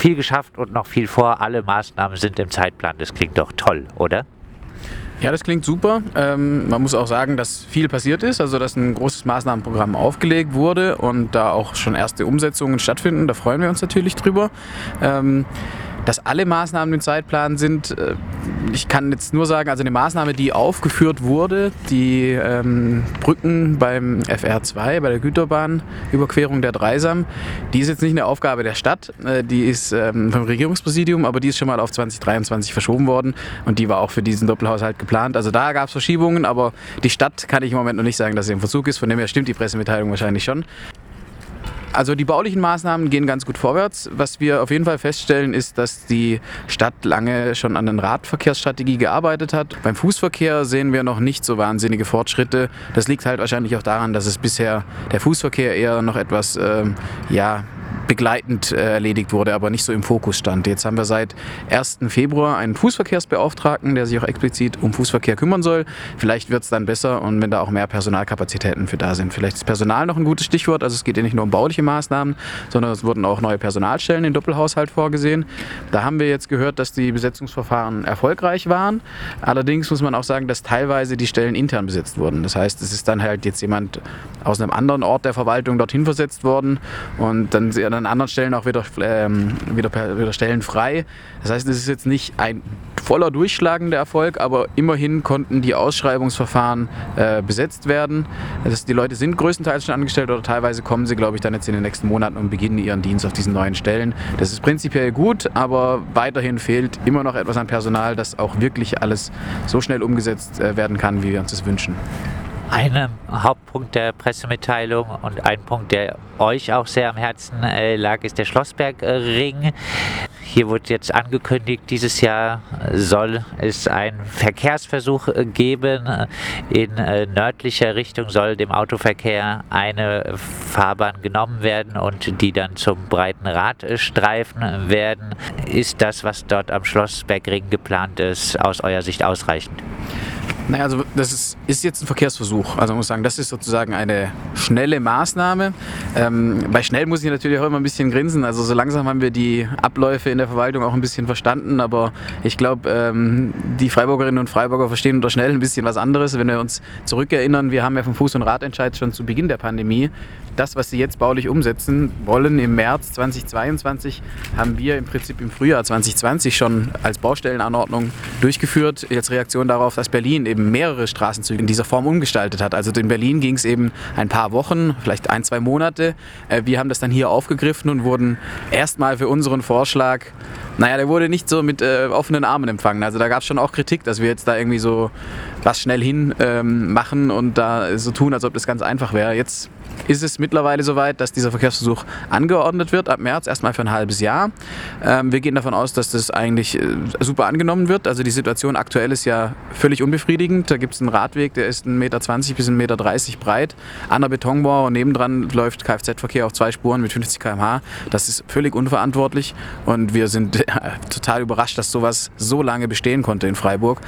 viel geschafft und noch viel vor. Alle Maßnahmen sind im Zeitplan. Das klingt doch toll, oder? Ja, das klingt super. Ähm, man muss auch sagen, dass viel passiert ist, also dass ein großes Maßnahmenprogramm aufgelegt wurde und da auch schon erste Umsetzungen stattfinden. Da freuen wir uns natürlich drüber. Ähm, dass alle Maßnahmen im Zeitplan sind, äh, ich kann jetzt nur sagen, also eine Maßnahme, die aufgeführt wurde, die ähm, Brücken beim FR2, bei der Güterbahnüberquerung der Dreisam, die ist jetzt nicht eine Aufgabe der Stadt, äh, die ist ähm, vom Regierungspräsidium, aber die ist schon mal auf 2023 verschoben worden und die war auch für diesen Doppelhaushalt geplant. Also da gab es Verschiebungen, aber die Stadt kann ich im Moment noch nicht sagen, dass sie im Verzug ist, von dem her stimmt die Pressemitteilung wahrscheinlich schon. Also die baulichen Maßnahmen gehen ganz gut vorwärts. Was wir auf jeden Fall feststellen, ist, dass die Stadt lange schon an der Radverkehrsstrategie gearbeitet hat. Beim Fußverkehr sehen wir noch nicht so wahnsinnige Fortschritte. Das liegt halt wahrscheinlich auch daran, dass es bisher der Fußverkehr eher noch etwas ähm, ja, begleitend äh, erledigt wurde, aber nicht so im Fokus stand. Jetzt haben wir seit 1. Februar einen Fußverkehrsbeauftragten, der sich auch explizit um Fußverkehr kümmern soll. Vielleicht wird es dann besser und wenn da auch mehr Personalkapazitäten für da sind. Vielleicht ist Personal noch ein gutes Stichwort. Also es geht ja nicht nur um bauliche Maßnahmen, sondern es wurden auch neue Personalstellen im Doppelhaushalt vorgesehen. Da haben wir jetzt gehört, dass die Besetzungsverfahren erfolgreich waren. Allerdings muss man auch sagen, dass teilweise die Stellen intern besetzt wurden. Das heißt, es ist dann halt jetzt jemand aus einem anderen Ort der Verwaltung dorthin versetzt worden und dann an anderen Stellen auch wieder, ähm, wieder, wieder Stellen frei. Das heißt, es ist jetzt nicht ein voller durchschlagender Erfolg, aber immerhin konnten die Ausschreibungsverfahren äh, besetzt werden. Das, die Leute sind größtenteils schon angestellt oder teilweise kommen sie, glaube ich, dann jetzt in den nächsten Monaten und beginnen ihren Dienst auf diesen neuen Stellen. Das ist prinzipiell gut, aber weiterhin fehlt immer noch etwas an Personal, dass auch wirklich alles so schnell umgesetzt äh, werden kann, wie wir uns das wünschen. Ein Hauptpunkt der Pressemitteilung und ein Punkt, der euch auch sehr am Herzen äh, lag, ist der Schlossbergring. Hier wird jetzt angekündigt, dieses Jahr soll es einen Verkehrsversuch äh, geben. In äh, nördlicher Richtung soll dem Autoverkehr eine Fahrbahn genommen werden und die dann zum breiten Radstreifen werden. Ist das, was dort am Schlossbergring geplant ist, aus eurer Sicht ausreichend? Naja, also das ist, ist, jetzt ein Verkehrsversuch. Also man muss sagen, das ist sozusagen eine schnelle Maßnahme. Ähm, bei schnell muss ich natürlich auch immer ein bisschen grinsen. Also so langsam haben wir die Abläufe in der Verwaltung auch ein bisschen verstanden. Aber ich glaube, ähm, die Freiburgerinnen und Freiburger verstehen unter schnell ein bisschen was anderes. Wenn wir uns zurückerinnern, wir haben ja vom Fuß- und Radentscheid schon zu Beginn der Pandemie das, was sie jetzt baulich umsetzen wollen, im März 2022 haben wir im Prinzip im Frühjahr 2020 schon als Baustellenanordnung durchgeführt, als Reaktion darauf, dass Berlin eben mehrere Straßenzüge in dieser Form umgestaltet hat. Also in Berlin ging es eben ein paar Wochen, vielleicht ein, zwei Monate. Äh, wir haben das dann hier aufgegriffen und wurden erstmal für unseren Vorschlag naja, der wurde nicht so mit äh, offenen Armen empfangen. Also da gab es schon auch Kritik, dass wir jetzt da irgendwie so was schnell hin ähm, machen und da so tun, als ob das ganz einfach wäre. Jetzt ist es mittlerweile soweit, dass dieser Verkehrsversuch angeordnet wird ab März, erstmal für ein halbes Jahr. Ähm, wir gehen davon aus, dass das eigentlich äh, super angenommen wird. Also die Situation aktuell ist ja völlig unbefriedigend. Da gibt es einen Radweg, der ist 1,20 Meter bis 1,30 Meter breit, an der Betonbauer und nebendran läuft Kfz-Verkehr auf zwei Spuren mit 50 km/h. Das ist völlig unverantwortlich und wir sind total überrascht, dass sowas so lange bestehen konnte in Freiburg.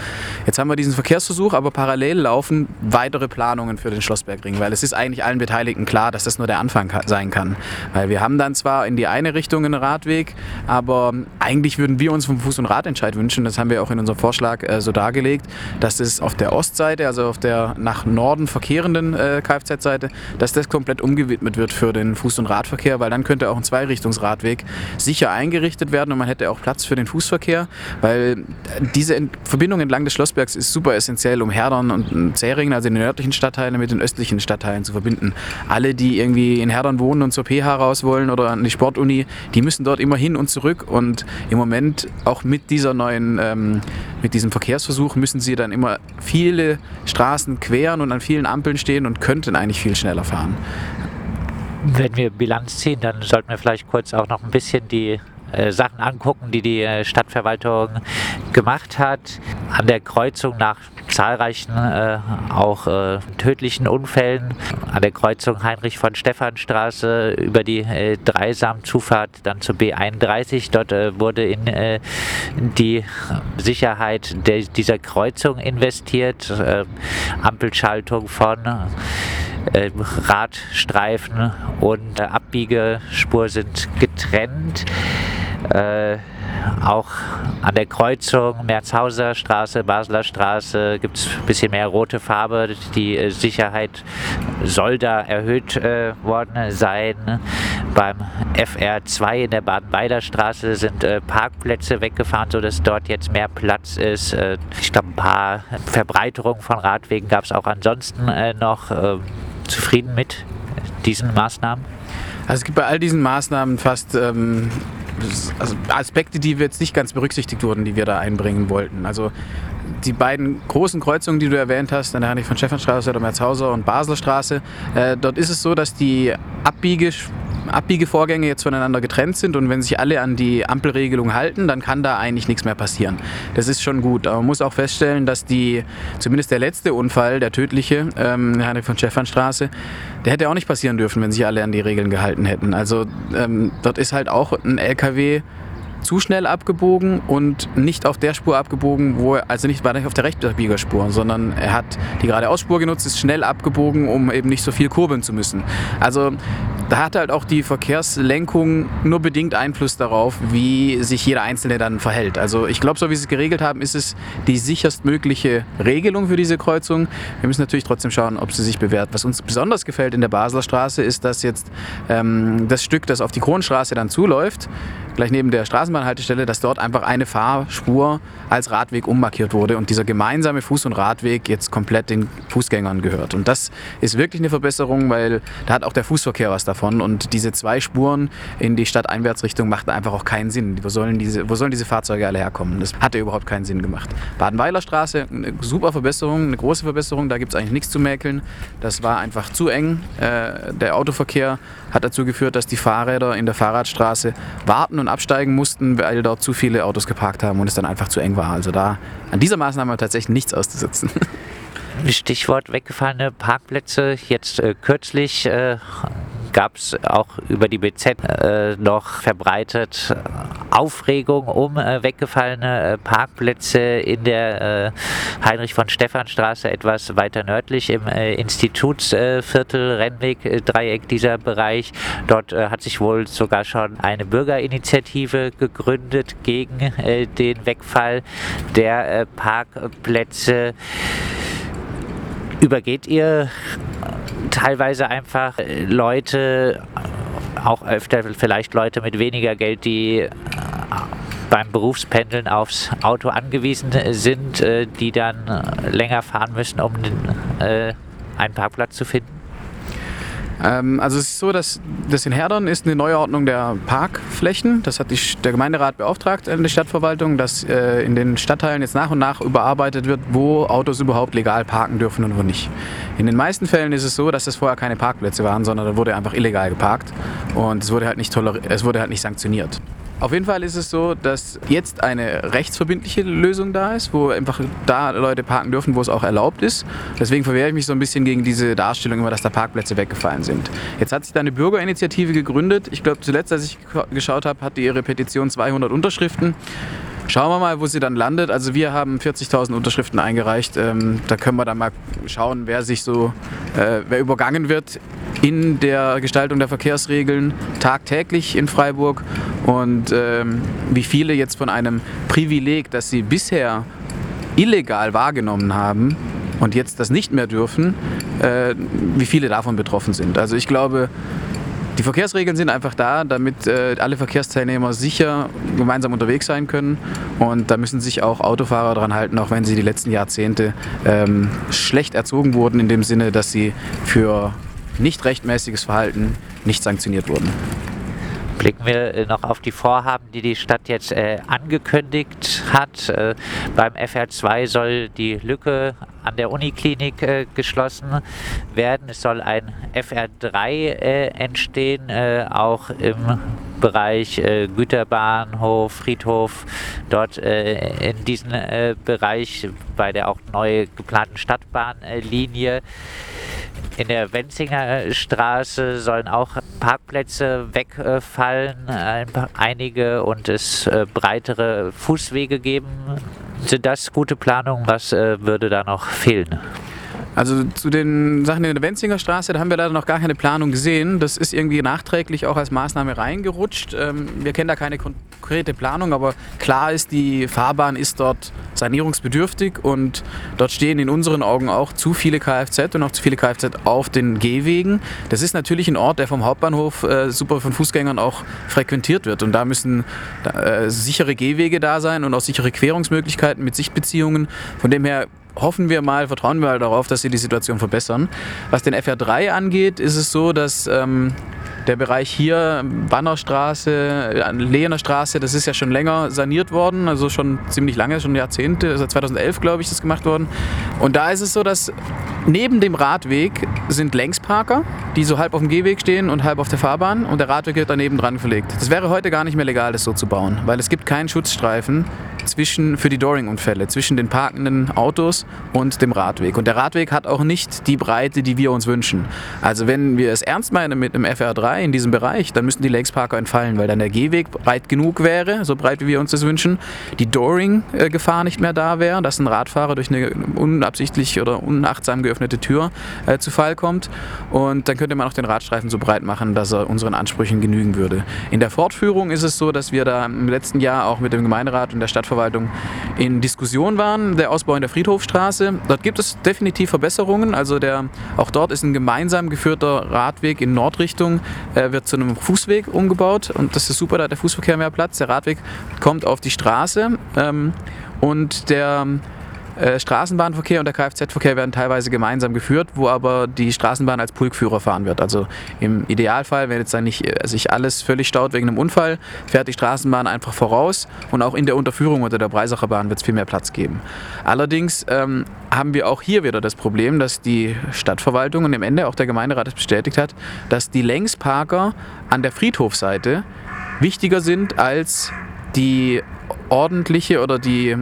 Jetzt haben wir diesen Verkehrsversuch, aber parallel laufen weitere Planungen für den Schlossbergring, weil es ist eigentlich allen Beteiligten klar, dass das nur der Anfang sein kann. Weil wir haben dann zwar in die eine Richtung einen Radweg, aber eigentlich würden wir uns vom Fuß- und Radentscheid wünschen, das haben wir auch in unserem Vorschlag äh, so dargelegt, dass es auf der Ostseite, also auf der nach Norden verkehrenden äh, Kfz-Seite, dass das komplett umgewidmet wird für den Fuß- und Radverkehr, weil dann könnte auch ein Zweirichtungsradweg sicher eingerichtet werden und man hätte auch Platz für den Fußverkehr, weil diese Verbindung entlang des Schlossbergs ist super essentiell, um Herdern und Zähringen, also den nördlichen Stadtteilen, mit den östlichen Stadtteilen zu verbinden. Alle die irgendwie in Herdern wohnen und zur PH raus wollen oder an die Sportuni, die müssen dort immer hin und zurück. Und im Moment auch mit dieser neuen, ähm, mit diesem Verkehrsversuch müssen sie dann immer viele Straßen queren und an vielen Ampeln stehen und könnten eigentlich viel schneller fahren. Wenn wir Bilanz ziehen, dann sollten wir vielleicht kurz auch noch ein bisschen die äh, Sachen angucken, die die äh, Stadtverwaltung gemacht hat. An der Kreuzung nach zahlreichen äh, auch äh, tödlichen Unfällen an der Kreuzung Heinrich von Stephanstraße über die äh, Dreisam-Zufahrt dann zur B31. Dort äh, wurde in, in, die Sicherheit der, dieser Kreuzung investiert. Ampelschaltung von Radstreifen und Abbiegespur sind getrennt. Auch an der Kreuzung Merzhauser Straße, Basler Straße gibt es ein bisschen mehr rote Farbe. Die äh, Sicherheit soll da erhöht äh, worden sein. Beim FR2 in der Baden-Beider Straße sind äh, Parkplätze weggefahren, sodass dort jetzt mehr Platz ist. Äh, ich glaube, ein paar Verbreiterungen von Radwegen gab es auch ansonsten äh, noch. Ähm, zufrieden mit diesen Maßnahmen? Also es gibt bei all diesen Maßnahmen fast ähm, also Aspekte, die jetzt nicht ganz berücksichtigt wurden, die wir da einbringen wollten. Also die beiden großen Kreuzungen, die du erwähnt hast, an der Heinrich von Stephanstraße oder Merzhauser und Basler Straße, äh, dort ist es so, dass die Abbiege Abbiegevorgänge jetzt voneinander getrennt sind und wenn sich alle an die Ampelregelung halten, dann kann da eigentlich nichts mehr passieren. Das ist schon gut. Aber man muss auch feststellen, dass die, zumindest der letzte Unfall, der tödliche, ähm, Heinrich von Stephanstraße, der hätte auch nicht passieren dürfen, wenn sich alle an die Regeln gehalten hätten. Also ähm, dort ist halt auch ein LKW zu schnell abgebogen und nicht auf der Spur abgebogen, wo er, also nicht, war nicht auf der Rechtsabbiegerspur, sondern er hat die geradeausspur genutzt, ist schnell abgebogen, um eben nicht so viel kurbeln zu müssen. Also da hat halt auch die Verkehrslenkung nur bedingt Einfluss darauf, wie sich jeder Einzelne dann verhält. Also ich glaube, so wie sie es geregelt haben, ist es die sicherstmögliche Regelung für diese Kreuzung. Wir müssen natürlich trotzdem schauen, ob sie sich bewährt. Was uns besonders gefällt in der Basler Straße ist, dass jetzt ähm, das Stück, das auf die Kronstraße dann zuläuft, gleich neben der Straßenbahnhaltestelle, dass dort einfach eine Fahrspur als Radweg ummarkiert wurde und dieser gemeinsame Fuß- und Radweg jetzt komplett den Fußgängern gehört. Und das ist wirklich eine Verbesserung, weil da hat auch der Fußverkehr was davon und diese zwei Spuren in die Stadteinwärtsrichtung macht einfach auch keinen Sinn. Wo sollen diese, wo sollen diese Fahrzeuge alle herkommen? Das hatte überhaupt keinen Sinn gemacht. Badenweiler Straße, eine super Verbesserung, eine große Verbesserung, da gibt es eigentlich nichts zu mäkeln. Das war einfach zu eng. Äh, der Autoverkehr hat dazu geführt, dass die Fahrräder in der Fahrradstraße warten und absteigen mussten, weil dort zu viele Autos geparkt haben und es dann einfach zu eng war. Also da an dieser Maßnahme tatsächlich nichts auszusetzen. Stichwort weggefallene Parkplätze. Jetzt äh, kürzlich äh, gab es auch über die BZ äh, noch verbreitet Aufregung um äh, weggefallene äh, Parkplätze in der äh, Heinrich von Stephanstraße etwas weiter nördlich im äh, Institutsviertel Rennweg Dreieck dieser Bereich. Dort äh, hat sich wohl sogar schon eine Bürgerinitiative gegründet gegen den Wegfall der Parkplätze. Übergeht ihr teilweise einfach äh, Leute, auch öfter vielleicht Leute mit weniger Geld, die äh, beim Berufspendeln aufs Auto angewiesen sind, äh, die dann länger fahren müssen, um einen Parkplatz zu finden? Ähm, also es ist so, dass das in Herdern ist eine Neuordnung der Parkflächen. Das hat die, der Gemeinderat beauftragt in der Stadtverwaltung, dass äh, in den Stadtteilen jetzt nach und nach überarbeitet wird, wo Autos überhaupt legal parken dürfen und wo nicht. In den meisten Fällen ist es so, dass das vorher keine Parkplätze waren, sondern da wurde einfach illegal geparkt und es wurde halt nicht, es wurde halt nicht sanktioniert. Auf jeden Fall ist es so, dass jetzt eine rechtsverbindliche Lösung da ist, wo einfach da Leute parken dürfen, wo es auch erlaubt ist. Deswegen verwehre ich mich so ein bisschen gegen diese Darstellung immer, dass da Parkplätze weggefallen sind. Jetzt hat sich da eine Bürgerinitiative gegründet. Ich glaube, zuletzt, als ich geschaut habe, hatte ihre Petition 200 Unterschriften. Schauen wir mal, wo sie dann landet. Also wir haben 40.000 Unterschriften eingereicht. Ähm, da können wir dann mal schauen, wer sich so, äh, wer übergangen wird in der Gestaltung der Verkehrsregeln tagtäglich in Freiburg und ähm, wie viele jetzt von einem Privileg, das sie bisher illegal wahrgenommen haben und jetzt das nicht mehr dürfen, äh, wie viele davon betroffen sind. Also ich glaube, die Verkehrsregeln sind einfach da, damit äh, alle Verkehrsteilnehmer sicher gemeinsam unterwegs sein können. Und da müssen sich auch Autofahrer daran halten, auch wenn sie die letzten Jahrzehnte ähm, schlecht erzogen wurden, in dem Sinne, dass sie für nicht rechtmäßiges Verhalten nicht sanktioniert wurden. Blicken wir äh, noch auf die Vorhaben, die die Stadt jetzt äh, angekündigt hat. Äh, beim FR2 soll die Lücke an der Uniklinik äh, geschlossen werden. Es soll ein FR3 äh, entstehen, äh, auch im Bereich Güterbahnhof, Friedhof, dort in diesem Bereich bei der auch neu geplanten Stadtbahnlinie. In der Wenzinger Straße sollen auch Parkplätze wegfallen, einige und es äh, breitere Fußwege geben. Sind das gute Planungen? Was äh, würde da noch fehlen? Also zu den Sachen in der Wenzinger Straße, da haben wir leider noch gar keine Planung gesehen. Das ist irgendwie nachträglich auch als Maßnahme reingerutscht. Ähm, wir kennen da keine konkrete Planung, aber klar ist, die Fahrbahn ist dort sanierungsbedürftig und dort stehen in unseren Augen auch zu viele Kfz und auch zu viele Kfz auf den Gehwegen. Das ist natürlich ein Ort, der vom Hauptbahnhof äh, super von Fußgängern auch frequentiert wird und da müssen äh, sichere Gehwege da sein und auch sichere Querungsmöglichkeiten mit Sichtbeziehungen. Von dem her hoffen wir mal, vertrauen wir mal darauf, dass sie die Situation verbessern. Was den FR3 angeht, ist es so, dass ähm, der Bereich hier, Bannerstraße, Lehener Straße, das ist ja schon länger saniert worden, also schon ziemlich lange, schon Jahrzehnte, seit 2011 glaube ich ist das gemacht worden. Und da ist es so, dass neben dem Radweg sind Längsparker, die so halb auf dem Gehweg stehen und halb auf der Fahrbahn und der Radweg wird daneben dran verlegt. Das wäre heute gar nicht mehr legal, das so zu bauen, weil es gibt keinen Schutzstreifen zwischen, für die Doring-Unfälle zwischen den parkenden Autos und dem Radweg. Und der Radweg hat auch nicht die Breite, die wir uns wünschen. Also wenn wir es ernst meinen mit einem FR3 in diesem Bereich, dann müssten die Längsparker entfallen, weil dann der Gehweg breit genug wäre, so breit wie wir uns das wünschen, die Doring-Gefahr nicht mehr da wäre, dass ein Radfahrer durch eine unabsichtlich oder unachtsam geöffnete Tür äh, zu Fall kommt. Und dann könnte man auch den Radstreifen so breit machen, dass er unseren Ansprüchen genügen würde. In der Fortführung ist es so, dass wir da im letzten Jahr auch mit dem Gemeinderat und der Stadtverwaltung Stadtverwaltung in Diskussion waren, der Ausbau in der Friedhofstraße. Dort gibt es definitiv Verbesserungen. Also der, auch dort ist ein gemeinsam geführter Radweg in Nordrichtung, äh, wird zu einem Fußweg umgebaut und das ist super, da hat der Fußverkehr mehr Platz. Der Radweg kommt auf die Straße ähm, und der äh, Straßenbahnverkehr und der Kfz-Verkehr werden teilweise gemeinsam geführt, wo aber die Straßenbahn als Pulkführer fahren wird. Also im Idealfall, wenn jetzt dann nicht äh, sich alles völlig staut wegen einem Unfall, fährt die Straßenbahn einfach voraus und auch in der Unterführung unter der Breisacher Bahn wird es viel mehr Platz geben. Allerdings ähm, haben wir auch hier wieder das Problem, dass die Stadtverwaltung und am Ende auch der Gemeinderat es bestätigt hat, dass die Längsparker an der Friedhofseite wichtiger sind als die ordentliche oder die, äh,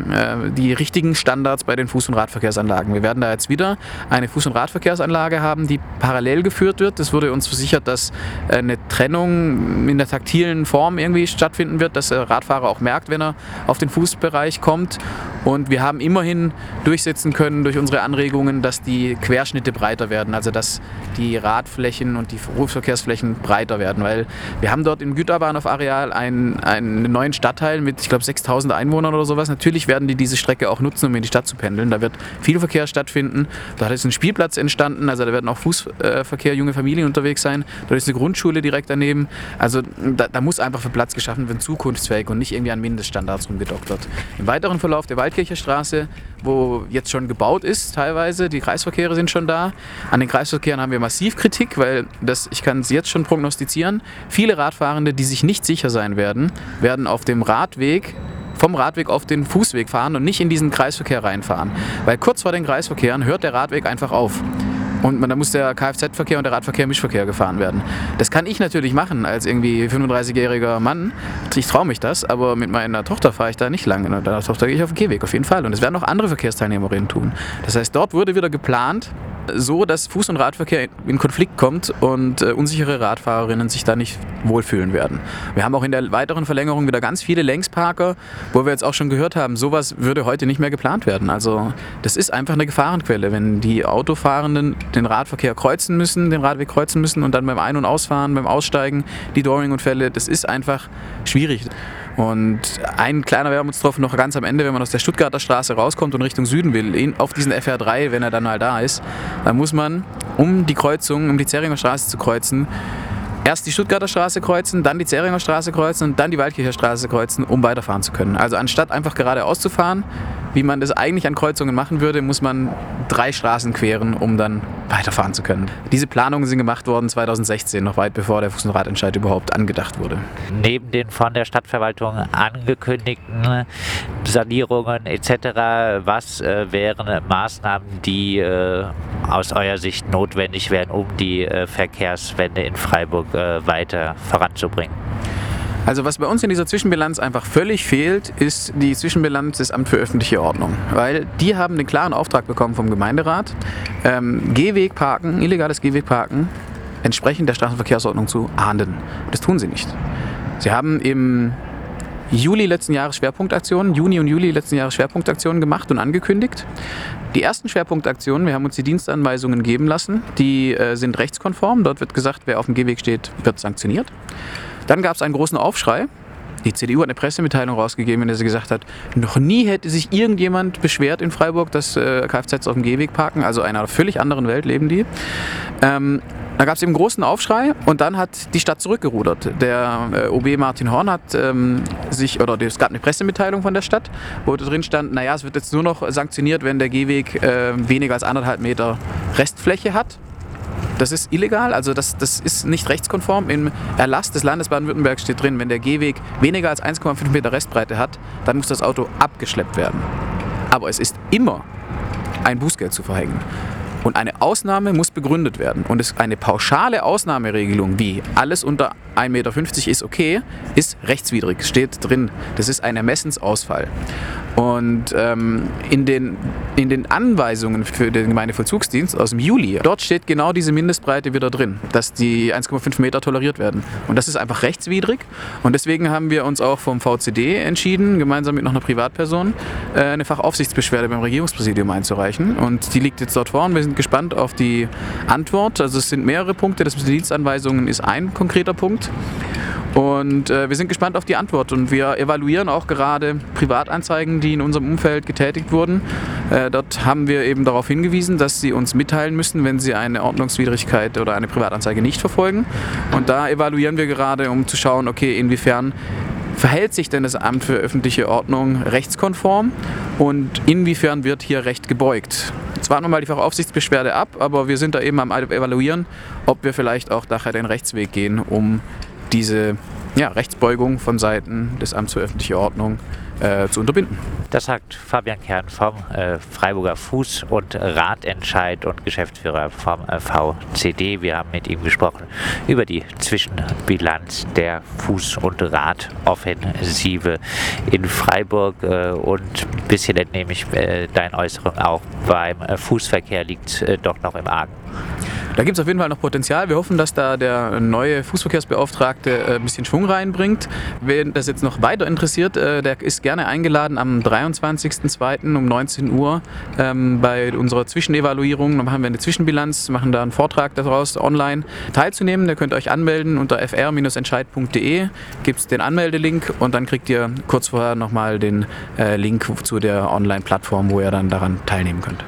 die richtigen Standards bei den Fuß- und Radverkehrsanlagen. Wir werden da jetzt wieder eine Fuß- und Radverkehrsanlage haben, die parallel geführt wird. Es wurde uns versichert, dass eine Trennung in der taktilen Form irgendwie stattfinden wird, dass der Radfahrer auch merkt, wenn er auf den Fußbereich kommt. Und wir haben immerhin durchsetzen können durch unsere Anregungen, dass die Querschnitte breiter werden, also dass die Radflächen und die Berufsverkehrsflächen breiter werden, weil wir haben dort im Güterbahnhof-Areal einen, einen neuen Stadtteil mit, ich glaube, 6000 Einwohnern oder sowas. Natürlich werden die diese Strecke auch nutzen, um in die Stadt zu pendeln. Da wird viel Verkehr stattfinden. Da ist ein Spielplatz entstanden, also da werden auch Fußverkehr, junge Familien unterwegs sein. Da ist eine Grundschule direkt daneben. Also da, da muss einfach für Platz geschaffen werden, zukunftsfähig und nicht irgendwie an Mindeststandards rumgedoktert. Im weiteren Verlauf der Waldkircher Straße, wo jetzt schon gebaut ist teilweise, die Kreisverkehre sind schon da. An den Kreisverkehren haben wir massiv Kritik, weil das, ich kann es jetzt schon prognostizieren, viele Radfahrende, die sich nicht sicher sein werden, werden auf dem Radweg vom Radweg auf den Fußweg fahren und nicht in diesen Kreisverkehr reinfahren. Weil kurz vor den Kreisverkehren hört der Radweg einfach auf. Und da muss der Kfz-Verkehr und der Radverkehr Mischverkehr gefahren werden. Das kann ich natürlich machen als irgendwie 35-jähriger Mann. Ich traue mich das, aber mit meiner Tochter fahre ich da nicht lange. Mit meiner Tochter gehe ich auf den Gehweg, auf jeden Fall. Und das werden auch andere Verkehrsteilnehmerinnen tun. Das heißt, dort wurde wieder geplant, so, dass Fuß- und Radverkehr in Konflikt kommt und äh, unsichere Radfahrerinnen sich da nicht wohlfühlen werden. Wir haben auch in der weiteren Verlängerung wieder ganz viele Längsparker, wo wir jetzt auch schon gehört haben, sowas würde heute nicht mehr geplant werden. Also das ist einfach eine Gefahrenquelle, wenn die Autofahrenden den Radverkehr kreuzen müssen, den Radweg kreuzen müssen und dann beim Ein- und Ausfahren, beim Aussteigen die Doring-Unfälle, das ist einfach schwierig. Und ein kleiner Wermutstropfen noch ganz am Ende, wenn man aus der Stuttgarter Straße rauskommt und Richtung Süden will, auf diesen FR3, wenn er dann mal da ist, dann muss man, um die Kreuzung, um die Zeringer Straße zu kreuzen, erst die Stuttgarter Straße kreuzen, dann die Zeringer Straße kreuzen und dann die Waldkircher Straße kreuzen, um weiterfahren zu können. Also anstatt einfach geradeaus zu fahren, wie man das eigentlich an Kreuzungen machen würde, muss man drei Straßen queren, um dann weiterfahren zu können. Diese Planungen sind gemacht worden 2016, noch weit bevor der Fuß- und Radentscheid überhaupt angedacht wurde. Neben den von der Stadtverwaltung angekündigten Sanierungen etc., was äh, wären Maßnahmen, die äh, aus eurer Sicht notwendig wären, um die äh, Verkehrswende in Freiburg äh, weiter voranzubringen? Also was bei uns in dieser Zwischenbilanz einfach völlig fehlt, ist die Zwischenbilanz des Amt für öffentliche Ordnung. Weil die haben den klaren Auftrag bekommen vom Gemeinderat, ähm, Gehwegparken, illegales Gehwegparken entsprechend der Straßenverkehrsordnung zu ahnden. Das tun sie nicht. Sie haben im Juli letzten Jahres Schwerpunktaktionen, Juni und Juli letzten Jahres Schwerpunktaktionen gemacht und angekündigt. Die ersten Schwerpunktaktionen, wir haben uns die Dienstanweisungen geben lassen, die äh, sind rechtskonform. Dort wird gesagt, wer auf dem Gehweg steht, wird sanktioniert. Dann gab es einen großen Aufschrei. Die CDU hat eine Pressemitteilung rausgegeben, in der sie gesagt hat, noch nie hätte sich irgendjemand beschwert in Freiburg, dass äh, Kfz auf dem Gehweg parken. Also in einer völlig anderen Welt leben die. Ähm, da gab es eben einen großen Aufschrei und dann hat die Stadt zurückgerudert. Der äh, OB Martin Horn hat ähm, sich, oder es gab eine Pressemitteilung von der Stadt, wo drin stand, naja, es wird jetzt nur noch sanktioniert, wenn der Gehweg äh, weniger als anderthalb Meter Restfläche hat. Das ist illegal, also das, das ist nicht rechtskonform. Im Erlass des Landes Baden-Württemberg steht drin, wenn der Gehweg weniger als 1,5 Meter Restbreite hat, dann muss das Auto abgeschleppt werden. Aber es ist immer ein Bußgeld zu verhängen. Und eine Ausnahme muss begründet werden. Und eine pauschale Ausnahmeregelung, wie alles unter 1,50 Meter ist okay, ist rechtswidrig, steht drin. Das ist ein Ermessensausfall. Und ähm, in, den, in den Anweisungen für den Gemeindevollzugsdienst aus dem Juli, dort steht genau diese Mindestbreite wieder drin, dass die 1,5 Meter toleriert werden. Und das ist einfach rechtswidrig. Und deswegen haben wir uns auch vom VCD entschieden, gemeinsam mit noch einer Privatperson, äh, eine Fachaufsichtsbeschwerde beim Regierungspräsidium einzureichen. Und die liegt jetzt dort vor und wir sind gespannt auf die Antwort. Also es sind mehrere Punkte. Das mit den Dienstanweisungen ist ein konkreter Punkt. Und äh, wir sind gespannt auf die Antwort und wir evaluieren auch gerade Privatanzeigen, die in unserem Umfeld getätigt wurden. Äh, dort haben wir eben darauf hingewiesen, dass sie uns mitteilen müssen, wenn sie eine Ordnungswidrigkeit oder eine Privatanzeige nicht verfolgen. Und da evaluieren wir gerade, um zu schauen, okay, inwiefern verhält sich denn das Amt für öffentliche Ordnung rechtskonform und inwiefern wird hier Recht gebeugt. Warten wir mal die Fachaufsichtsbeschwerde ab, aber wir sind da eben am Evaluieren, ob wir vielleicht auch nachher den Rechtsweg gehen, um diese ja, Rechtsbeugung von Seiten des Amts für öffentliche Ordnung äh, zu unterbinden. Das sagt Fabian Kern vom äh, Freiburger Fuß- und Radentscheid und Geschäftsführer vom äh, VCD. Wir haben mit ihm gesprochen über die Zwischenbilanz der Fuß- und Radoffensive in Freiburg äh, und ein bisschen entnehme ich äh, deine Äußerung auch beim äh, Fußverkehr liegt doch noch im Argen. Da gibt es auf jeden Fall noch Potenzial. Wir hoffen, dass da der neue Fußverkehrsbeauftragte äh, ein bisschen Schwung reinbringt. Wen das jetzt noch weiter interessiert, äh, der ist gerne eingeladen am 23.02. um 19 Uhr ähm, bei unserer Zwischenevaluierung. Dann machen wir eine Zwischenbilanz, machen da einen Vortrag daraus online teilzunehmen. Da könnt ihr euch anmelden unter fr-entscheid.de. Gibt es den Anmeldelink und dann kriegt ihr kurz vorher nochmal den äh, Link zu der Online-Plattform, wo ihr dann daran teilnehmen könnt.